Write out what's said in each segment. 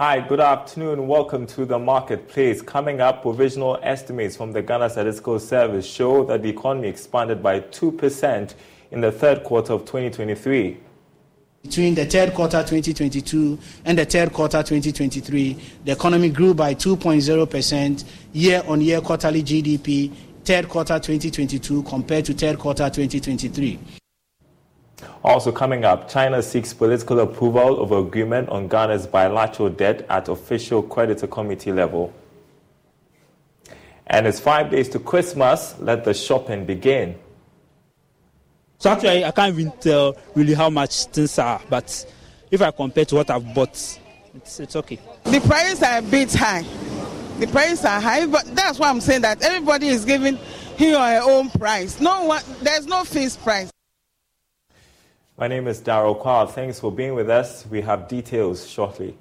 Hi, good afternoon. Welcome to the marketplace. Coming up, provisional estimates from the Ghana Statistical Service show that the economy expanded by 2% in the third quarter of 2023. Between the third quarter 2022 and the third quarter 2023, the economy grew by 2.0% year on year quarterly GDP, third quarter 2022 compared to third quarter 2023. Also coming up, China seeks political approval of agreement on Ghana's bilateral debt at official creditor committee level. And it's five days to Christmas. Let the shopping begin. So actually, I can't even tell really how much things are, but if I compare to what I've bought, it's, it's okay. The prices are a bit high. The prices are high, but that's why I'm saying that everybody is giving him or her own price. No one, there's no fixed price. My name is Daryl Kwar. Thanks for being with us. We have details shortly.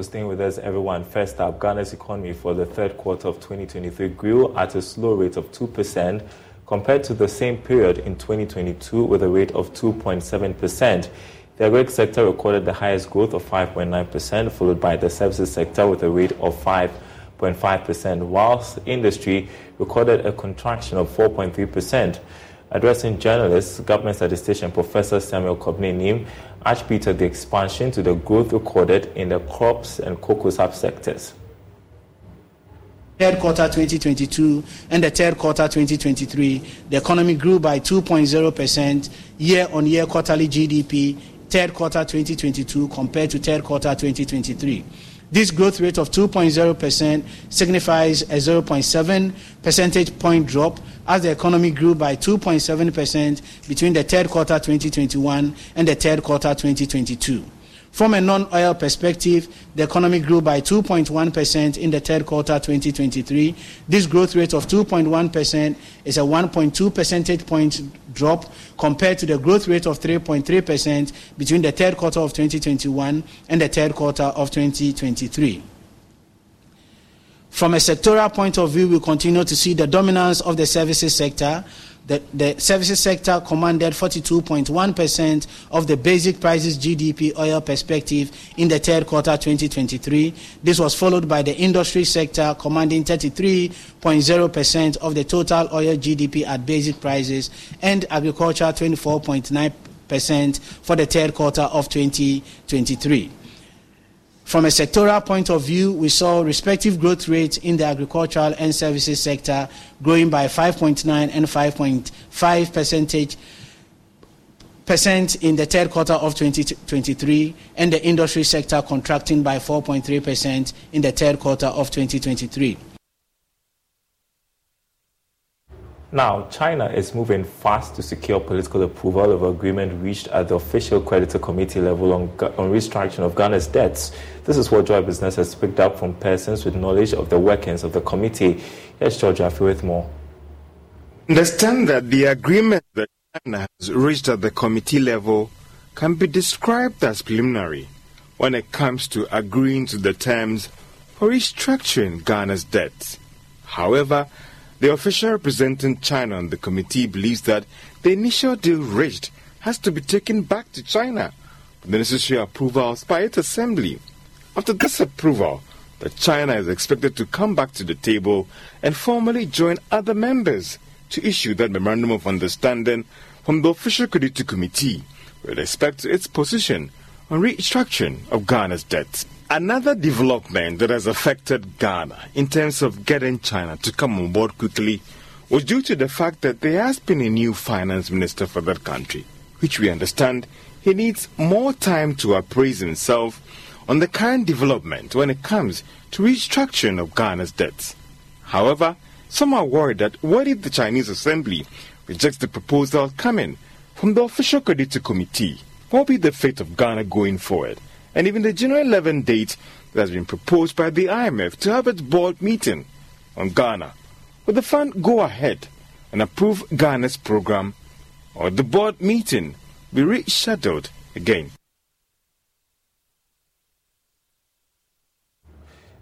For staying with us, everyone. First up, Ghana's economy for the third quarter of 2023 grew at a slow rate of 2% compared to the same period in 2022 with a rate of 2.7%. The agri sector recorded the highest growth of 5.9%, followed by the services sector with a rate of 5.5%, whilst industry recorded a contraction of 4.3%. Addressing journalists, government statistician Professor Samuel Kobina attributed the expansion to the growth recorded in the crops and cocoa subsectors third quarter 2022 and the third quarter 2023, the economy grew by 2.0% year on year quarterly GDP, third quarter 2022 compared to third quarter 2023. This growth rate of 2.0% signifies a 0.7 percentage point drop as the economy grew by 2.7% between the third quarter 2021 and the third quarter 2022. From a non oil perspective, the economy grew by 2.1% in the third quarter 2023. This growth rate of 2.1% is a 1.2 percentage point drop compared to the growth rate of 3.3% between the third quarter of 2021 and the third quarter of 2023. From a sectoral point of view, we continue to see the dominance of the services sector the, the services sector commanded 42.1% of the basic prices GDP oil perspective in the third quarter 2023. This was followed by the industry sector commanding 33.0% of the total oil GDP at basic prices and agriculture 24.9% for the third quarter of 2023. From a sectoral point of view, we saw respective growth rates in the agricultural and services sector growing by 5.9 and 5.5 percentage percent in the third quarter of 2023 and the industry sector contracting by 4.3 percent in the third quarter of 2023. Now, China is moving fast to secure political approval of agreement reached at the official creditor committee level on, on restructuring of Ghana's debts. This is what Joy Business has picked up from persons with knowledge of the workings of the committee. Here's George Jaffe with more. Understand that the agreement that China has reached at the committee level can be described as preliminary when it comes to agreeing to the terms for restructuring Ghana's debts. However, the official representing China on the committee believes that the initial deal reached has to be taken back to China for the necessary approvals by its assembly. After this approval, the China is expected to come back to the table and formally join other members to issue that memorandum of understanding from the official creditor committee with respect to its position on restructuring of Ghana's debts. Another development that has affected Ghana in terms of getting China to come on board quickly was due to the fact that there has been a new finance minister for that country, which we understand he needs more time to appraise himself on the current development when it comes to restructuring of Ghana's debts. However, some are worried that what if the Chinese assembly rejects the proposal coming from the official creditor committee? What will be the fate of Ghana going forward? and even the January 11 date that has been proposed by the IMF to have its board meeting on Ghana. Will the fund go ahead and approve Ghana's program, or the board meeting be rescheduled again?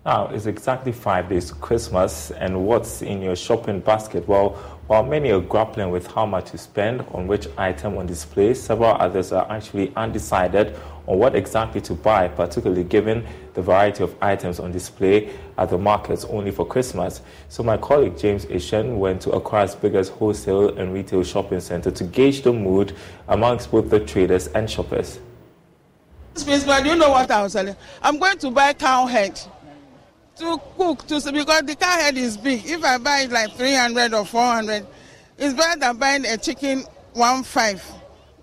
Now, it's exactly five days to Christmas, and what's in your shopping basket? Well, while many are grappling with how much to spend on which item on display, several others are actually undecided on what exactly to buy, particularly given the variety of items on display at the markets only for Christmas. So, my colleague James Ishen went to Accra's biggest wholesale and retail shopping center to gauge the mood amongst both the traders and shoppers. Space, but you know what I was selling? I'm going to buy cow head to cook to because the cow head is big. If I buy it like 300 or 400, it's better than buying a chicken one five,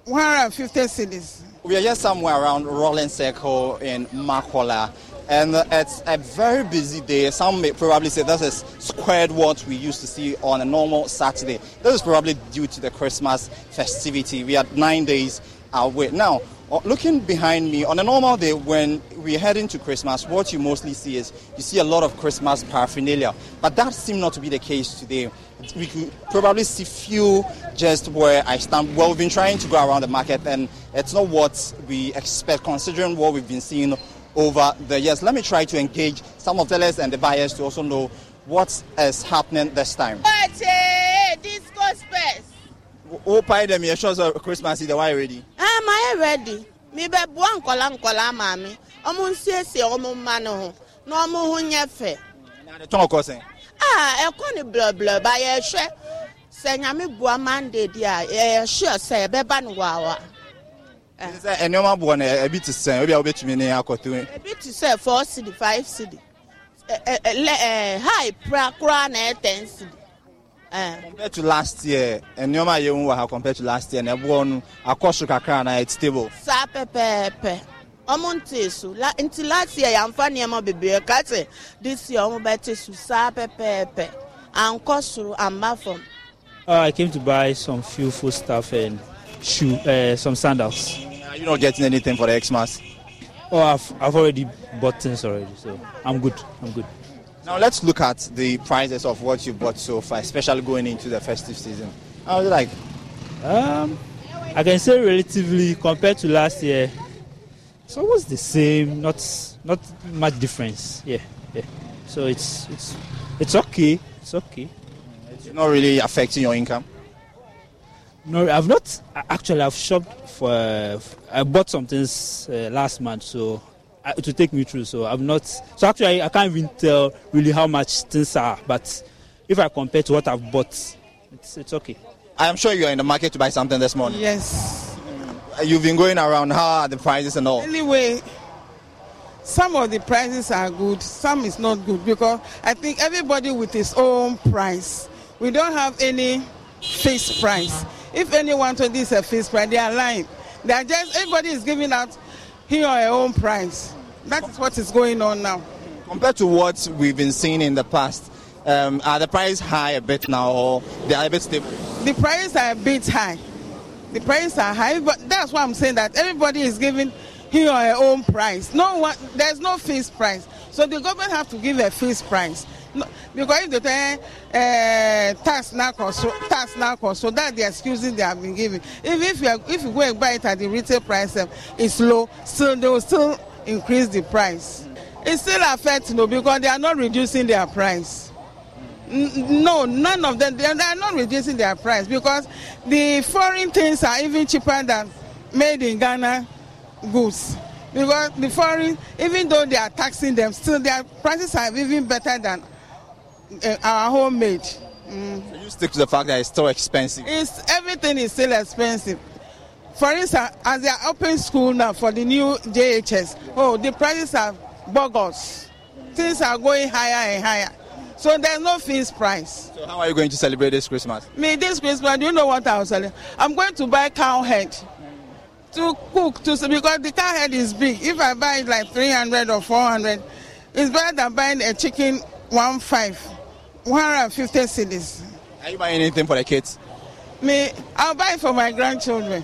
150 cedis. We are just somewhere around Rolling Circle in Makola. And it's a very busy day. Some may probably say this is squared what we used to see on a normal Saturday. This is probably due to the Christmas festivity. We had nine days away. Now, Uh, looking behind me, on a normal day when we're heading to Christmas, what you mostly see is you see a lot of Christmas paraphernalia. But that seemed not to be the case today. We could probably see few just where I stand. Well, we've been trying to go around the market, and it's not what we expect considering what we've been seeing over the years. Let me try to engage some of the sellers and the buyers to also know what is happening this time. Disco Who buy them? You're sure Christmas is the why ready? Am I ready? mebɛboa nkɔla nkɔla maame ɔmo nsiesie ɔmo mma no ho na ɔmo ho nyɛ fɛ tɔn kɔ sɛn a ɛkɔ ne blɔblɔ ba yɛhwɛ sɛ nyame boa mande di a yɛhwɛ sɛ yɛbɛba no waawa sɛ nneɛma boɔ no ebi te sɛn obi a wobɛtumi ne akɔto ebi te sɛ four cedi five cedi. High pra koraa na ɛyɛ ten cedi compared to last year nneɛma a yɛhu wɔ ha compared to last year na ɛboɔ no akɔ so kakra na it's stable. saa pɛpɛɛpɛ ɔmo nte so la nti last year yɛamfa nneɛma bebree ka sɛ this year ɔmo bɛte so saa pɛpɛɛpɛ ankɔ soro amba fam. Uh, I came to buy some few food stuff and shoe, uh, some sandals. Are you not getting anything for the Xmas? Oh, I've, I've already bought things already, so I'm good. I'm good. Now let's look at the prices of what you bought so far, especially going into the festive season. How was it like? Um, I can say relatively compared to last year, it's almost the same. Not not much difference. Yeah, yeah. So it's it's it's okay. It's okay. It's not really affecting your income. No, I've not actually. I've shopped for. Uh, I bought some things uh, last month, so to take me through. So I'm not. So actually, I, I, can't even tell really how much things are. But if I compare to what I've bought, it's it's okay. I am sure you are in the market to buy something this morning. Yes. Mm. You've been going around. How are the prices and all? Anyway, some of the prices are good. Some is not good because I think everybody with his own price. We don't have any fixed price. If anyone told this a fixed price, they are lying. They are just everybody is giving out here her own price. That is what is going on now. Compared to what we've been seeing in the past, um, are the prices high a bit now or they are a bit stable? The prices are a bit high. The prices are high, but that's why I'm saying that everybody is giving here her own price. No one, there's no fixed price. So the government have to give a fixed price. No, because if they say uh, tax now so tax now so that the excuses they have been giving. If if you are, if you go and buy it at the retail price, um, it's low. Still they will still increase the price. It still affects no because they are not reducing their price. No, none of them. They are not reducing their price because the foreign things are even cheaper than made in Ghana goods. Because the foreign, even though they are taxing them, still their prices are even better than uh, our homemade. Mm. So you stick to the fact that it's still expensive. It's everything is still expensive. For instance, as they are open school now for the new JHS, oh, the prices are bogus. Things are going higher and higher. So there's no fixed price. So how are you going to celebrate this Christmas? Me, this Christmas, do you know what I was selling? I'm going to buy cow head to cook to because the cow head is big. If I buy it like 300 or 400, it's better than buying a chicken one five. 150 cedis. Are you buying anything for the kids? Me, I'll buy for my grandchildren.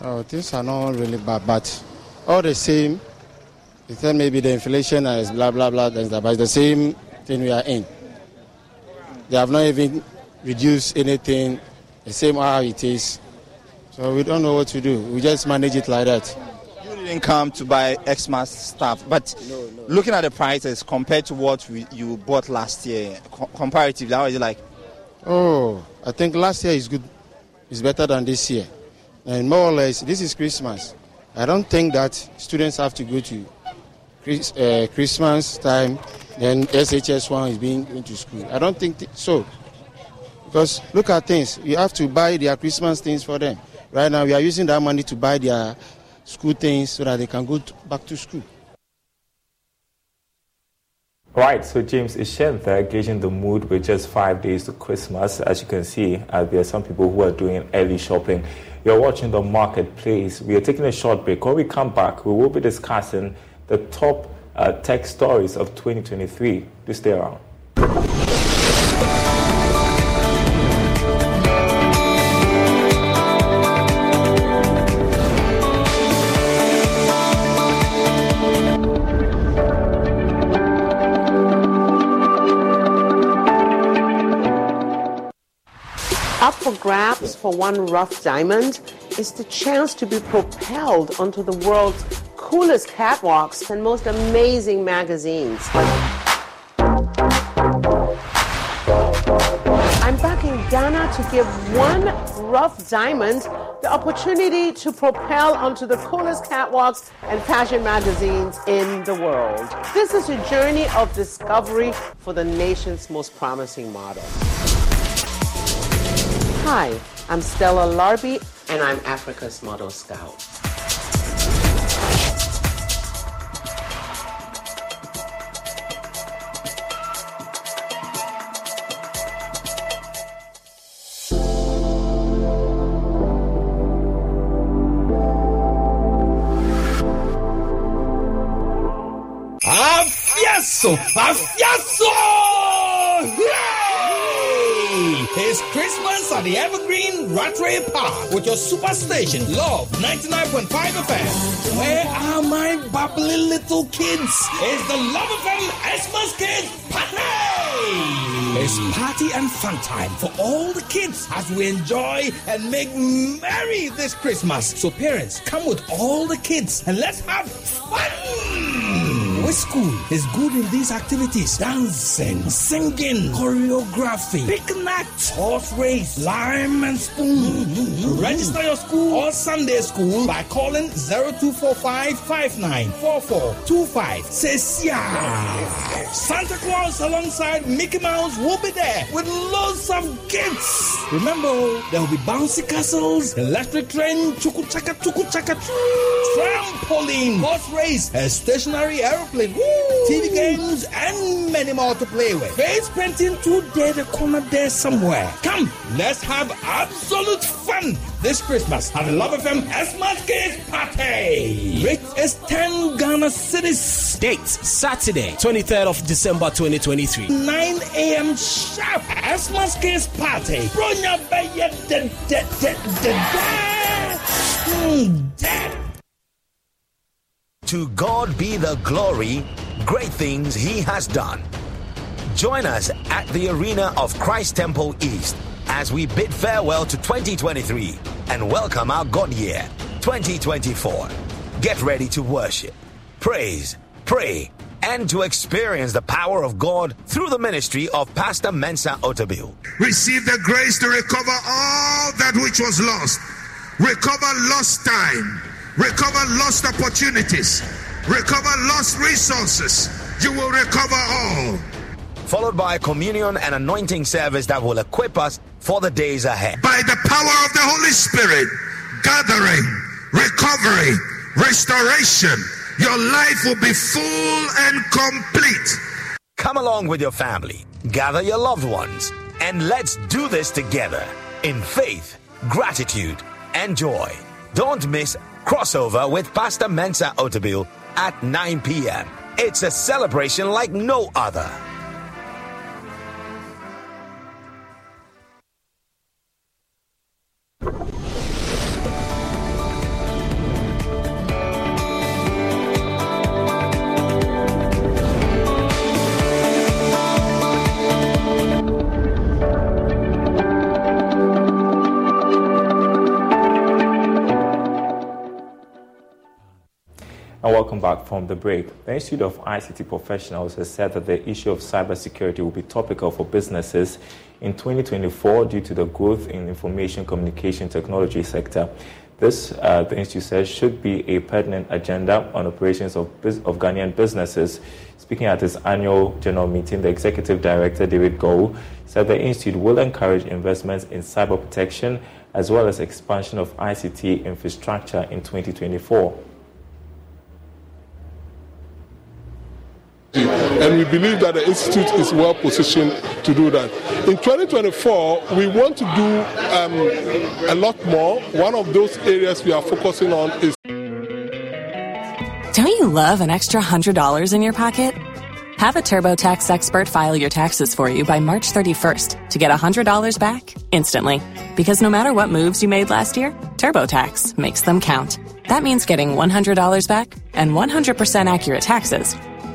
Oh, things are not really bad, but all the same, you said maybe the inflation is blah blah blah, but it's the same thing we are in. They have not even reduced anything, the same how it is. So we don't know what to do. We just manage it like that. You didn't come to buy Xmas stuff, but no, no. looking at the prices compared to what we, you bought last year, co- comparatively, how is it like? Oh, I think last year is good. It's better than this year. And more or less, this is Christmas. I don't think that students have to go to Chris, uh, Christmas time, then SHS one is being going to school. I don't think th- so. Because look at things, you have to buy their Christmas things for them. Right now, we are using that money to buy their school things so that they can go to, back to school. Right, so James Ishen there gauging the mood with just five days to Christmas. As you can see, uh, there are some people who are doing early shopping. You're watching the marketplace. We are taking a short break. When we come back, we will be discussing the top uh, tech stories of 2023. Do stay around. Up for one rough diamond is the chance to be propelled onto the world's coolest catwalks and most amazing magazines. I'm back in Ghana to give one rough diamond the opportunity to propel onto the coolest catwalks and fashion magazines in the world. This is a journey of discovery for the nation's most promising model. Hi, I'm Stella Larby, and I'm Africa's Model Scout. Afiaso! Afiaso! It's Christmas at the Evergreen Rattray Park with your superstation, Love 99.5 FM. Where are my bubbly little kids? It's the Love FM Xmas Kids Party! It's party and fun time for all the kids as we enjoy and make merry this Christmas. So parents, come with all the kids and let's have fun! Which school is good in these activities? Dancing, singing, choreography, picnic, horse race, lime and spoon. Mm-hmm. Register your school or Sunday school by calling 0245 594425. Says. Santa Claus alongside Mickey Mouse will be there with loads of gifts. Remember, there will be bouncy castles, electric train, chuku chaka chuku chaka, trampoline, horse race, a stationary aeroplane, Woo! TV games, and many more to play with. Face painting today, the corner there somewhere. Come, let's have absolute fun this Christmas at the Love FM Xmas Kids Party. Rate is 10 Ghana cedis. Date Saturday, 23rd of December 2023. 9 a.m. sharp. Xmas Kids Party. Bronya Baye de de de de de. Hmm, To God be the glory, great things He has done. Join us at the arena of Christ Temple East as we bid farewell to 2023 and welcome our God year 2024. Get ready to worship, praise, pray, and to experience the power of God through the ministry of Pastor Mensa Otabil. Receive the grace to recover all that which was lost, recover lost time, recover lost opportunities, recover lost resources. You will recover all. Followed by a communion and anointing service that will equip us for the days ahead. By the power of the Holy Spirit, gathering, recovery, restoration, your life will be full and complete. Come along with your family, gather your loved ones, and let's do this together in faith, gratitude, and joy. Don't miss crossover with Pastor Mensa Otabil at 9 p.m. It's a celebration like no other. Welcome back from the break. The Institute of ICT Professionals has said that the issue of cybersecurity will be topical for businesses in 2024 due to the growth in information communication technology sector. This, uh, the Institute says, should be a pertinent agenda on operations of, of Ghanaian businesses. Speaking at its annual general meeting, the Executive Director, David Gow, said the Institute will encourage investments in cyber protection as well as expansion of ICT infrastructure in 2024. And we believe that the institute is well positioned to do that. In 2024, we want to do um, a lot more. One of those areas we are focusing on is. Don't you love an extra $100 in your pocket? Have a TurboTax expert file your taxes for you by March 31st to get $100 back instantly. Because no matter what moves you made last year, TurboTax makes them count. That means getting $100 back and 100% accurate taxes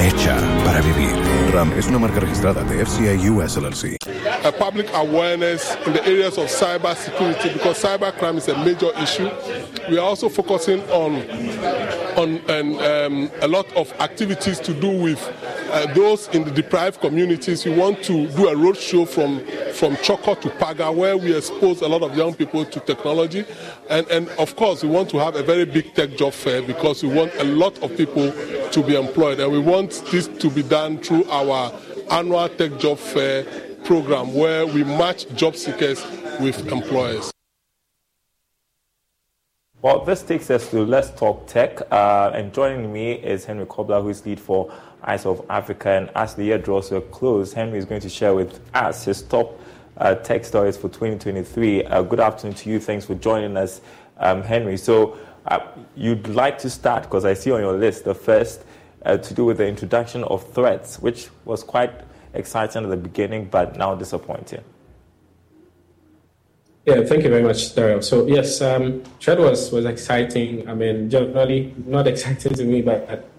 Hecha para vivir. RAM es una marca registrada de FCA US LLC. A public awareness in the areas of cyber security because cyber crime is a major issue. We are also focusing on on and, um, a lot of activities to do with uh, those in the deprived communities. We want to do a roadshow from from Chorkor to Paga where we expose a lot of young people to technology, and and of course we want to have a very big tech job fair because we want a lot of people to be employed, and we want this to be done through our annual tech job fair program where we match job seekers with employers. Well, this takes us to Let's Talk Tech. Uh, and joining me is Henry Kobler, who is lead for Eyes of Africa. And as the year draws to a close, Henry is going to share with us his top uh, tech stories for 2023. Uh, good afternoon to you. Thanks for joining us, um, Henry. So, uh, you'd like to start, because I see on your list the first uh, to do with the introduction of Threads, which was quite exciting at the beginning, but now disappointing. Yeah, thank you very much, Daryl. So yes, um, was was exciting. I mean, generally not exciting to me, but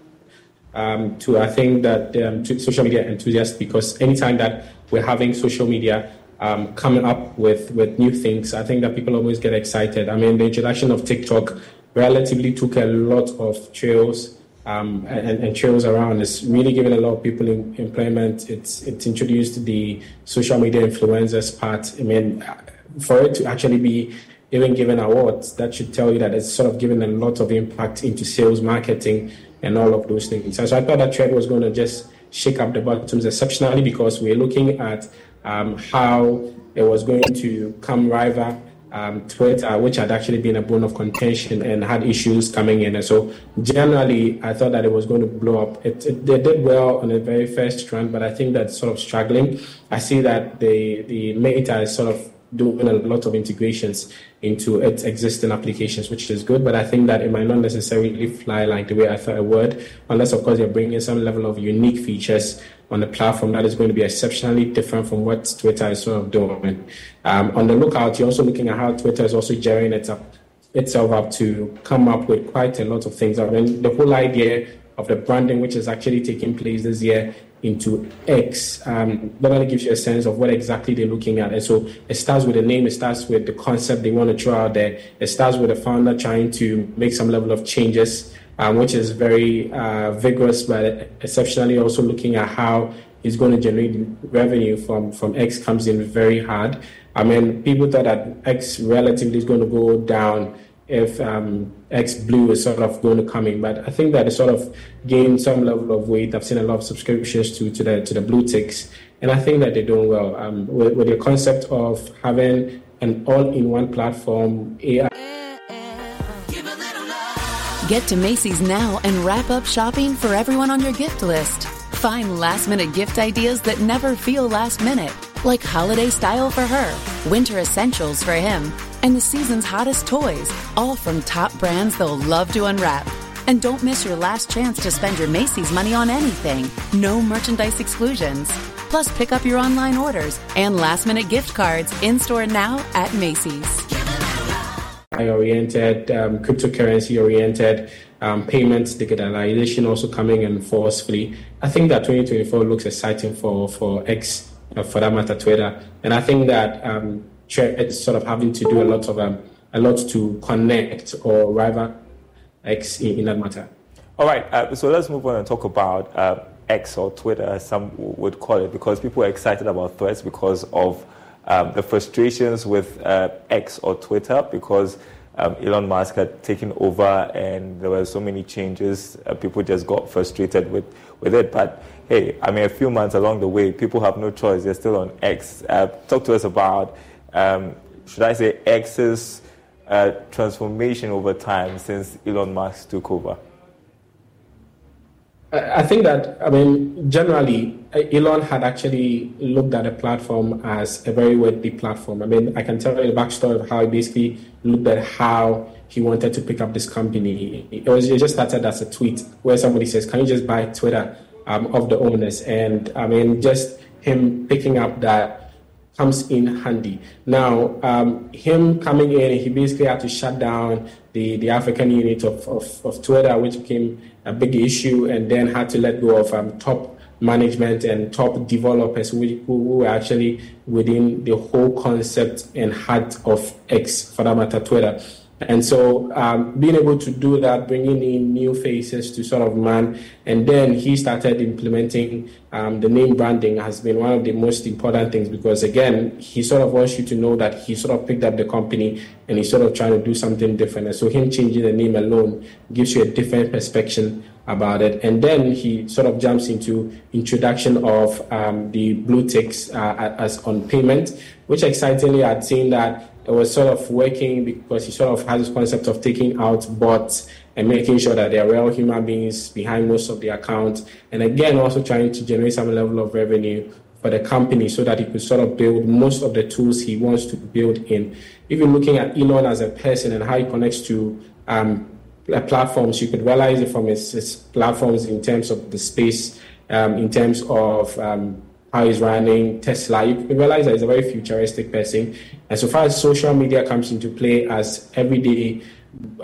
um, to I think that um, to social media enthusiasts because anytime that we're having social media um, coming up with with new things, I think that people always get excited. I mean, the introduction of TikTok relatively took a lot of trails. Um, and, and, trails around. It's really given a lot of people employment. It's it's introduced the social media influencers part. I mean, for it to actually be even given awards, that should tell you that it's sort of given a lot of impact into sales, marketing, and all of those things. So, so I thought that trend was going to just shake up the bottoms exceptionally because we're looking at um, how it was going to come rival um, Twitter, which had actually been a bone of contention and had issues coming in. And so generally, I thought that it was going to blow up. It, it, they did well on the very first run, but I think that's sort of struggling. I see that the, the Meta is sort of doing a lot of integrations into its existing applications, which is good. But I think that it might not necessarily fly like the way I thought it would, unless, of course, you're bringing some level of unique features on the platform that is going to be exceptionally different from what Twitter is sort of doing. Um, on the lookout, you're also looking at how Twitter is also gearing up, itself up to come up with quite a lot of things. I mean, the whole idea of the branding, which is actually taking place this year, into X, um, only gives you a sense of what exactly they're looking at. And so it starts with the name, it starts with the concept they want to throw out there. It starts with the founder trying to make some level of changes, um, which is very uh, vigorous, but exceptionally also looking at how he's going to generate revenue from, from X comes in very hard. I mean, people thought that X relatively is going to go down if um, X Blue is sort of going to come in. But I think that it sort of gained some level of weight. I've seen a lot of subscriptions to, to the to the blue ticks, and I think that they're doing well. Um, with, with the concept of having an all-in-one platform, AI. Get to Macy's now and wrap up shopping for everyone on your gift list. Find last minute gift ideas that never feel last minute, like holiday style for her, winter essentials for him and the season's hottest toys, all from top brands they'll love to unwrap. And don't miss your last chance to spend your Macy's money on anything. No merchandise exclusions. Plus, pick up your online orders and last minute gift cards in store now at Macy's. I Oriented, um, cryptocurrency oriented, um, payments, digitalization also coming in forcefully. I think that 2024 looks exciting for, for X, uh, for that matter, Twitter. And I think that um, sort of having to do a lot of um, a lot to connect or rather X in, in that matter. All right, uh, so let's move on and talk about uh, X or Twitter, some would call it, because people are excited about Threads because of um, the frustrations with uh, X or Twitter, because um, Elon Musk had taken over and there were so many changes. Uh, people just got frustrated with, with it. But hey, I mean, a few months along the way, people have no choice. They're still on X. Uh, talk to us about, um, should I say, X's uh, transformation over time since Elon Musk took over. I think that, I mean, generally, Elon had actually looked at the platform as a very worthy platform. I mean, I can tell you the backstory of how he basically looked at how he wanted to pick up this company. It, was, it just started as a tweet where somebody says, Can you just buy Twitter um, of the owners? And I mean, just him picking up that comes in handy. Now, um, him coming in, he basically had to shut down the, the African unit of, of, of Twitter, which became a big issue, and then had to let go of um, top management and top developers who, who were actually within the whole concept and heart of X, for that matter, Twitter. And so um, being able to do that, bringing in new faces to sort of man, and then he started implementing um, the name branding has been one of the most important things because again, he sort of wants you to know that he sort of picked up the company and he's sort of trying to do something different. And so him changing the name alone gives you a different perspective about it. And then he sort of jumps into introduction of um, the blue ticks uh, as on payment, which excitingly I'd seen that it was sort of working because he sort of had this concept of taking out bots and making sure that there are real human beings behind most of the accounts. And again, also trying to generate some level of revenue for the company so that he could sort of build most of the tools he wants to build in. Even looking at Elon as a person and how he connects to um, platforms, you could realize it from his, his, platforms in terms of the space, um, in terms of um, how he's running Tesla, you realize that he's a very futuristic person. And so far as social media comes into play as everyday,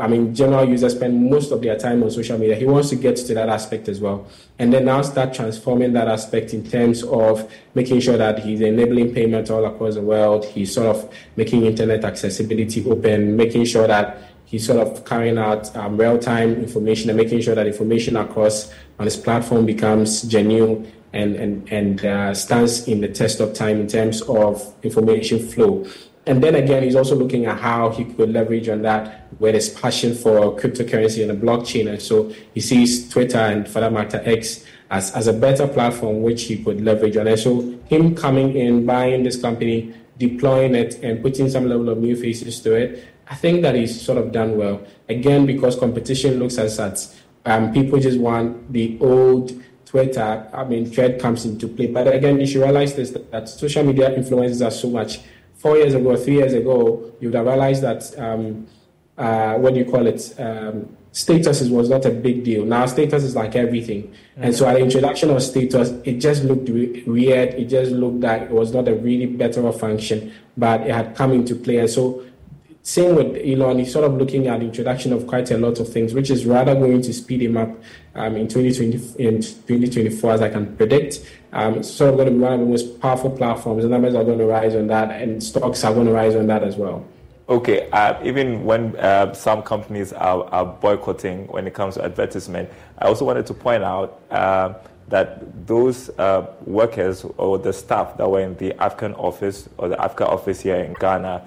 I mean, general users spend most of their time on social media. He wants to get to that aspect as well. And then now start transforming that aspect in terms of making sure that he's enabling payment all across the world. He's sort of making internet accessibility open, making sure that he's sort of carrying out um, real-time information and making sure that information across on his platform becomes genuine and, and, and uh, stands in the test of time in terms of information flow. And then again, he's also looking at how he could leverage on that with his passion for cryptocurrency and the blockchain. And so he sees Twitter and for that matter X as, as a better platform which he could leverage on. And so him coming in, buying this company, deploying it and putting some level of new faces to it, I think that he's sort of done well. Again, because competition looks as that um, people just want the old Twitter, I mean, Thread comes into play. But again, you should realize this that, that social media influences us so much. Four years ago, three years ago, you would have realized that, um, uh, what do you call it? Um, status was not a big deal. Now, status is like everything. Mm-hmm. And so, at the introduction of status, it just looked re- weird. It just looked like it was not a really better function, but it had come into play. And so, same with Elon, he's sort of looking at the introduction of quite a lot of things, which is rather going to speed him up um, in 2020 in 2024, as I can predict. Um, it's sort of going to be one of the most powerful platforms. The numbers are going to rise on that, and stocks are going to rise on that as well. Okay, uh, even when uh, some companies are, are, boycotting when it comes to advertisement, I also wanted to point out uh, that those uh, workers or the staff that were in the African office or the Africa office here in Ghana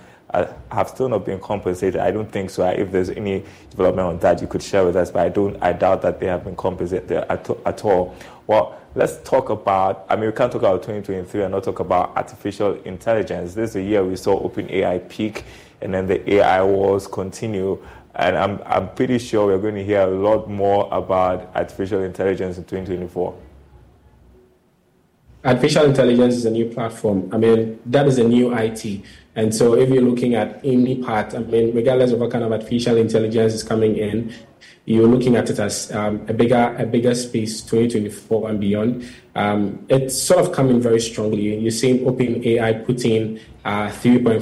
have still not been compensated. I don't think so. If there's any development on that, you could share with us. But I don't. I doubt that they have been compensated at, at all. Well, let's talk about. I mean, we can't talk about 2023 and not talk about artificial intelligence. This is a year we saw OpenAI peak, and then the AI wars continue. And I'm I'm pretty sure we're going to hear a lot more about artificial intelligence in 2024 artificial intelligence is a new platform. I mean, that is a new IT. And so if you're looking at any part, I mean, regardless of what kind of artificial intelligence is coming in, you're looking at it as um, a bigger a bigger space 2024 and beyond. Um, it's sort of coming very strongly. You're seeing open ai putting uh, 3.5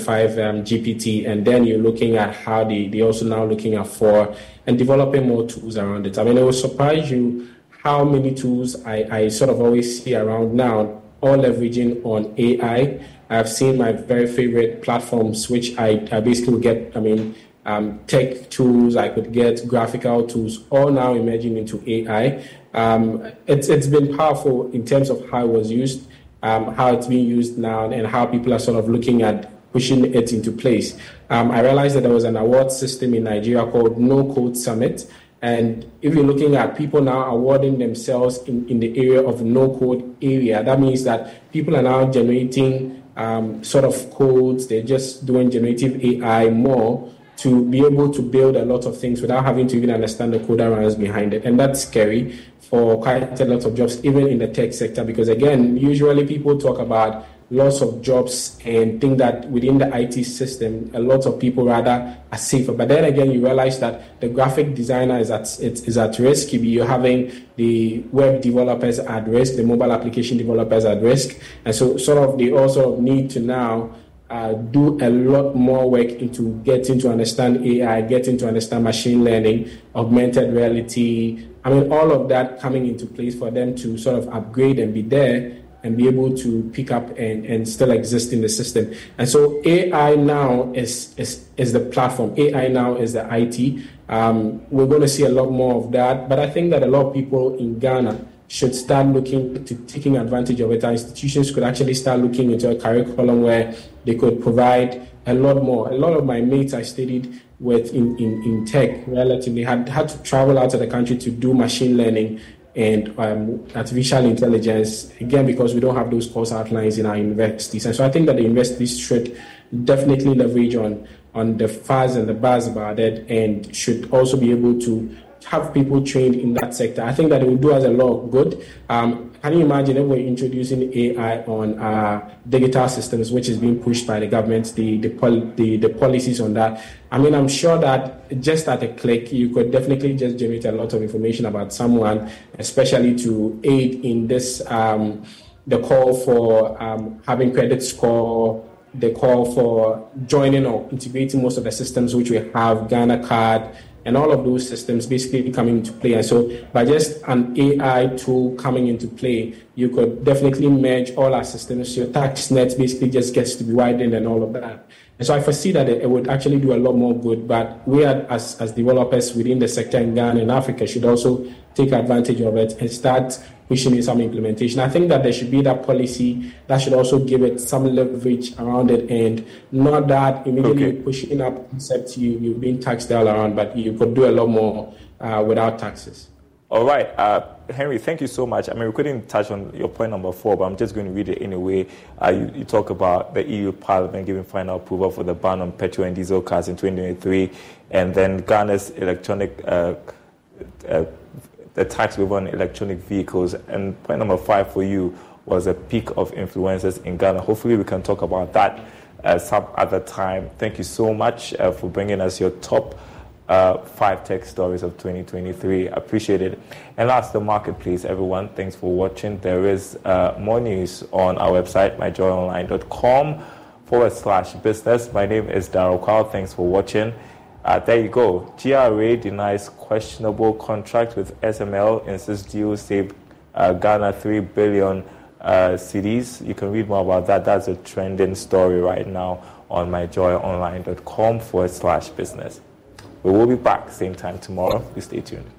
um, GPT, and then you're looking at how they, they're also now looking at four and developing more tools around it. I mean, it will surprise you how many tools I, I sort of always see around now, all leveraging on AI. I've seen my very favorite platforms, which I, I basically get, I mean, um, tech tools, I could get graphical tools, all now emerging into AI. Um, it's, it's been powerful in terms of how it was used, um, how it's being used now, and how people are sort of looking at pushing it into place. Um, I realized that there was an award system in Nigeria called No Code Summit. And if you're looking at people now awarding themselves in, in the area of no code area, that means that people are now generating um, sort of codes, they're just doing generative AI more to be able to build a lot of things without having to even understand the code that runs behind it. And that's scary for quite a lot of jobs, even in the tech sector, because again, usually people talk about loss of jobs and think that within the IT system, a lot of people rather are safer. But then again, you realize that the graphic designer is at is at risk. You're having the web developers at risk, the mobile application developers at risk, and so sort of they also need to now. Uh, do a lot more work into getting to understand AI, getting to understand machine learning, augmented reality. I mean, all of that coming into place for them to sort of upgrade and be there and be able to pick up and, and still exist in the system. And so AI now is, is, is the platform. AI now is the IT. Um, we're going to see a lot more of that. But I think that a lot of people in Ghana should start looking to taking advantage of it. Our institutions could actually start looking into a curriculum where they could provide a lot more. A lot of my mates I studied with in, in, in tech relatively had had to travel out of the country to do machine learning and um, artificial intelligence, again, because we don't have those course outlines in our universities. And so I think that the universities should definitely leverage on, on the fuzz and the buzz about it and should also be able to have people trained in that sector. I think that it will do us a lot of good. Um, can you imagine if we're introducing AI on uh, digital systems, which is being pushed by the government, the the, pol- the the policies on that? I mean, I'm sure that just at a click, you could definitely just generate a lot of information about someone, especially to aid in this um, the call for um, having credit score, the call for joining or integrating most of the systems which we have, Ghana Card and all of those systems basically coming into play. And so, by just an AI tool coming into play, you could definitely merge all our systems. Your tax net basically just gets to be widened and all of that. And so, I foresee that it, would actually do a lot more good. But we, are, as, as developers within the sector in Ghana and Africa, should also take advantage of it and start pushing in some implementation. I think that there should be that policy that should also give it some leverage around it and not that immediately okay. pushing up concept you, you're being taxed all around, but you could do a lot more uh, without taxes. All right. Uh, Henry, thank you so much. I mean, we couldn't touch on your point number four, but I'm just going to read it anyway. Uh, you, you, talk about the EU Parliament giving final approval for the ban on petrol and diesel cars in 2023, and then Ghana's electronic uh, uh the tax waiver on electronic vehicles. And point number five for you was a peak of influencers in Ghana. Hopefully, we can talk about that uh, some other time. Thank you so much uh, for bringing us your top uh, five tech stories of 2023. Appreciate it. And last, the marketplace, everyone. Thanks for watching. There is uh, more news on our website, myjoyonline.com forward slash business. My name is Daryl Kwao. Thanks for watching. Uh, there you go. GRA denies questionable contract with SML, insists deal save uh, Ghana 3 billion uh, cedis. You can read more about that. That's a trending story right now on myjoyonline.com forward slash business. We will be back same time tomorrow. Please stay tuned.